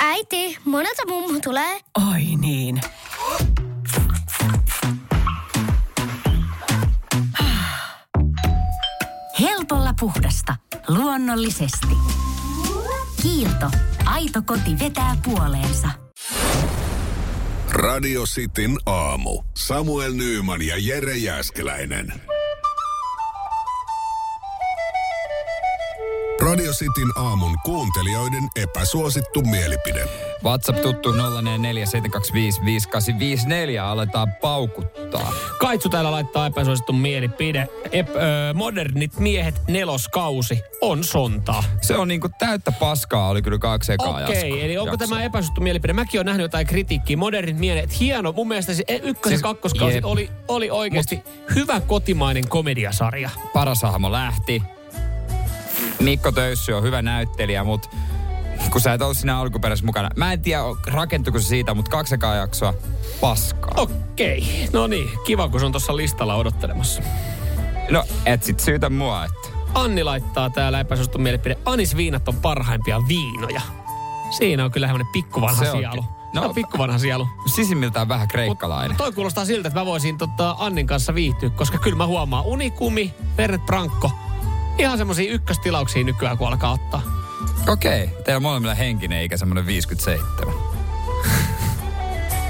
Äiti, monelta mummu tulee? Oi niin. Helpolla puhdasta. Luonnollisesti. Kiilto. Aito koti vetää puoleensa. Radio Cityn aamu. Samuel Nyyman ja Jere Jäskeläinen. Radio Cityn aamun kuuntelijoiden epäsuosittu mielipide. WhatsApp tuttu 0447255854. Aletaan paukuttaa. Kaitsu täällä laittaa epäsuosittu mielipide. Ep, ö, modernit miehet neloskausi on sontaa. Se on niinku täyttä paskaa, oli kyllä kaksi ekaa Okei, jasko- eli onko jaksoa. tämä epäsuosittu mielipide? Mäkin olen nähnyt jotain kritiikkiä. Modernit miehet, hieno. Mun mielestä se ykkös- ja Siis- kakkoskausi jep. oli, oli oikeasti hyvä kotimainen komediasarja. Paras hahmo lähti. Mikko Töyssy on hyvä näyttelijä, mutta kun sä et ollut siinä alkuperäisessä mukana. Mä en tiedä, rakentuiko se siitä, mutta kaksi ekaa jaksoa paskaa. Okei, no niin. Kiva, kun se on tuossa listalla odottelemassa. No, et sit syytä mua, että... Anni laittaa täällä epäsuosittu mielipide. Anisviinat on parhaimpia viinoja. Siinä on kyllä semmoinen pikkuvanha sielu. No, No, on pikkuvanha sielu. Sisimmiltään vähän Mut kreikkalainen. toi kuulostaa siltä, että mä voisin tota Annin kanssa viihtyä, koska kyllä mä huomaan Unikumi, Fernet Branco, ihan semmosia ykköstilauksia nykyään, kun alkaa ottaa. Okei, teillä molemmilla henkinen ikä semmoinen 57.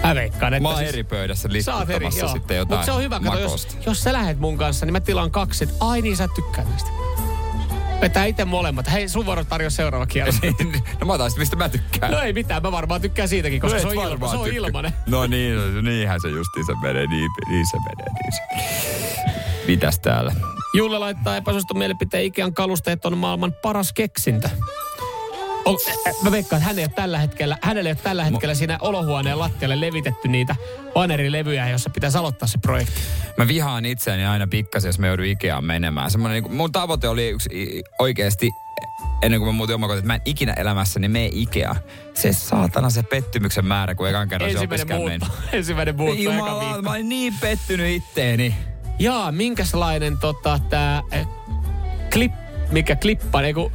Mä veikkaan, että Mä oon siis- eri pöydässä eri, litkuttamassa joo. sitten jotain Mut se on hyvä, kato, jos, jos sä lähet mun kanssa, niin mä tilaan kaksi, että ai niin sä tykkää näistä. Vetää itse molemmat. Hei, sun vuoro tarjoa seuraava kierros. no mä otan sit, mistä mä tykkään. no ei mitään, mä varmaan tykkään siitäkin, koska No se on, ilma, se on ilmanen. No niin, no niinhän se justiinsa menee, niin, niin se menee, niin se Mitäs täällä? Julle laittaa epäsuosittu mielipiteen Ikean kalusteet on maailman paras keksintö. O, ä, ä, mä veikkaan, että hän ei ole tällä hetkellä, hänelle ei ole tällä hetkellä siinä olohuoneen lattialle levitetty niitä vanerilevyjä, jossa pitäisi aloittaa se projekti. Mä vihaan itseäni aina pikkasen, jos mä joudun Ikeaan menemään. Semmoinen, niin mun tavoite oli yksi oikeasti, ennen kuin mä muutin omakotiin, että mä en ikinä elämässäni mene Ikea. Se saatana se pettymyksen määrä, kun ekan kerran se Ensimmäinen opiskelen muutto. Ensimmäinen muutto Jumala, mä olin niin pettynyt itteeni. Jaa, minkälainen tota tää äh, klip, mikä klippa, eiku,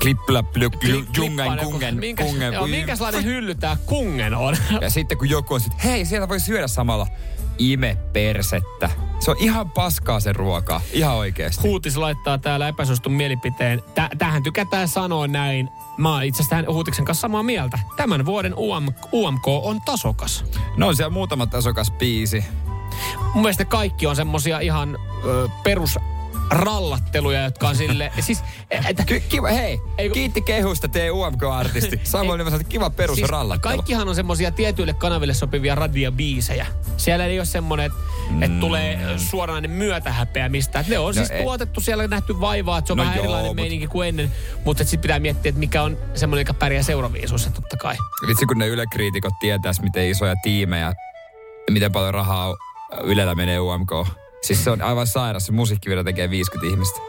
Klippilä, pluk, kli- jungen, kungen, minkäs, kungen. joo, minkälainen hylly tää kungen on? Ja sitten kun joku on sit, hei, sieltä voi syödä samalla. Ime persettä. Se on ihan paskaa se ruokaa. Ihan oikeesti. Huutis laittaa täällä epäsuostun mielipiteen. Tä, tähän tykätään sanoa näin. Mä oon itse asiassa Huutiksen kanssa samaa mieltä. Tämän vuoden UM, UMK on tasokas. No on siellä muutama tasokas biisi. Mun mielestä kaikki on semmosia ihan ö, perus rallatteluja, jotka on sille... siis, että, Ky- kiva, hei, Ei kiitti kehusta tee UMK-artisti. Samoin niin kiva perus siis rallattelu. kaikkihan on semmosia tietyille kanaville sopivia radiobiisejä. Siellä ei ole semmonen, että mm. et tulee suoranainen myötähäpeä mistään. Et Ne on no siis ei. tuotettu, siellä on nähty vaivaa, että se on No vähän joo, erilainen mut- meininki kuin ennen. Mutta sitten pitää miettiä, että mikä on semmoinen, joka pärjää seuraviisuissa totta kai. Vitsi, kun ne Yle-kriitikot tietäis, miten isoja tiimejä miten paljon rahaa Ylellä menee UMK. Siis se on aivan sairas, se musiikkivideo tekee 50 ihmistä.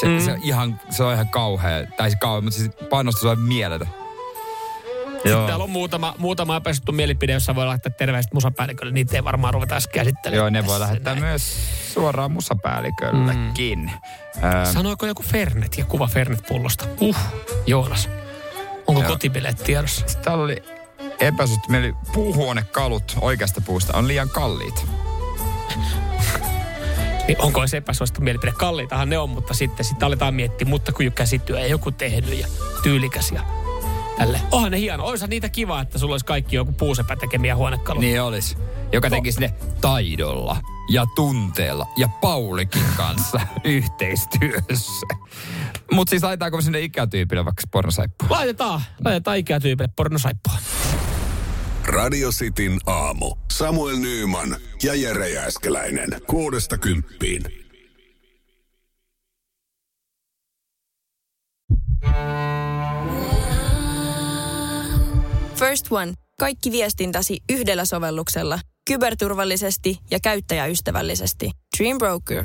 Se, mm. se, on ihan, se on ihan kauhea, tai siis kauhea, mutta siis panostus on mieletön. Sitten täällä on muutama, muutama epäsuttu mielipide, jossa voi laittaa terveiset musapäällikölle. Niitä ei varmaan ruveta edes käsittelemään. Joo, ne voi lähettää näin. myös suoraan musapäälliköllekin. Mm. Sanoiko joku Fernet ja kuva Fernet-pullosta? Uh, Joonas. Onko Joo. kotibileet tiedossa? täällä oli epäsuttu mieli puuhuonekalut oikeasta puusta on liian kalliit. Niin onko se epäsuosittu mielipide? Kalliitahan ne on, mutta sitten, sitten aletaan miettiä, mutta kun jo käsityö ei joku tehnyt ja tyylikäs ja tälle. Onhan ne hieno. Oisa niitä kiva, että sulla olisi kaikki joku puusepä tekemiä huonekaluja. Niin olisi. Joka tekisi ne taidolla ja tunteella ja Paulikin kanssa yhteistyössä. Mutta siis laitetaanko me sinne ikätyypille vaikka pornosaippua? Laitetaan, laitetaan ikätyypille pornosaippua. Radio Cityn aamu. Samuel Nyyman ja Jere Jääskeläinen. Kuudesta kymppiin. First One. Kaikki viestintäsi yhdellä sovelluksella. Kyberturvallisesti ja käyttäjäystävällisesti. Dream Broker.